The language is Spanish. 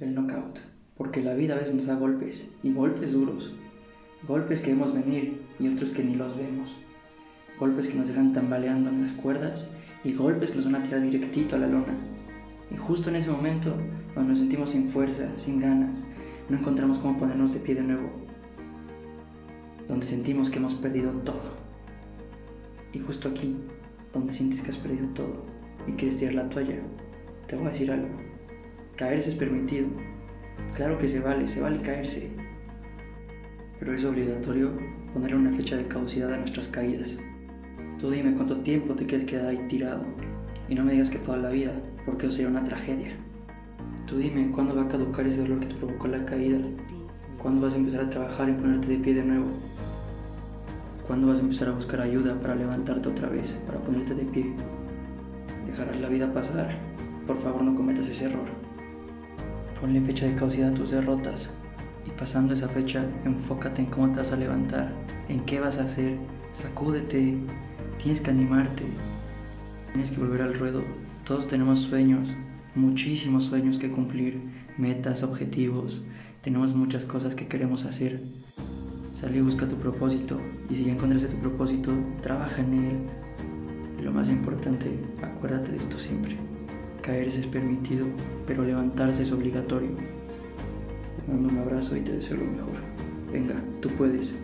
el knockout, porque la vida a veces nos da golpes, y golpes duros, golpes que vemos venir y otros que ni los vemos, golpes que nos dejan tambaleando en las cuerdas y golpes que nos van a tirar directito a la lona. Y justo en ese momento, cuando nos sentimos sin fuerza, sin ganas, no encontramos cómo ponernos de pie de nuevo, donde sentimos que hemos perdido todo. Y justo aquí, donde sientes que has perdido todo y quieres tirar la toalla, te voy a decir algo. Caerse es permitido. Claro que se vale, se vale caerse. Pero es obligatorio ponerle una fecha de caducidad a nuestras caídas. Tú dime cuánto tiempo te quieres quedar ahí tirado. Y no me digas que toda la vida, porque eso sería una tragedia. Tú dime cuándo va a caducar ese dolor que te provocó la caída. ¿Cuándo vas a empezar a trabajar y ponerte de pie de nuevo? ¿Cuándo vas a empezar a buscar ayuda para levantarte otra vez, para ponerte de pie? Dejarás la vida pasar. Por favor, no cometas ese error. Ponle fecha de caducidad a tus derrotas y pasando esa fecha, enfócate en cómo te vas a levantar, en qué vas a hacer, sacúdete, tienes que animarte, tienes que volver al ruedo. Todos tenemos sueños, muchísimos sueños que cumplir, metas, objetivos, tenemos muchas cosas que queremos hacer. Sal y busca tu propósito y si ya encontraste tu propósito, trabaja en él. Y lo más importante, acuérdate de esto siempre. Caerse es permitido, pero levantarse es obligatorio. Te mando un abrazo y te deseo lo mejor. Venga, tú puedes.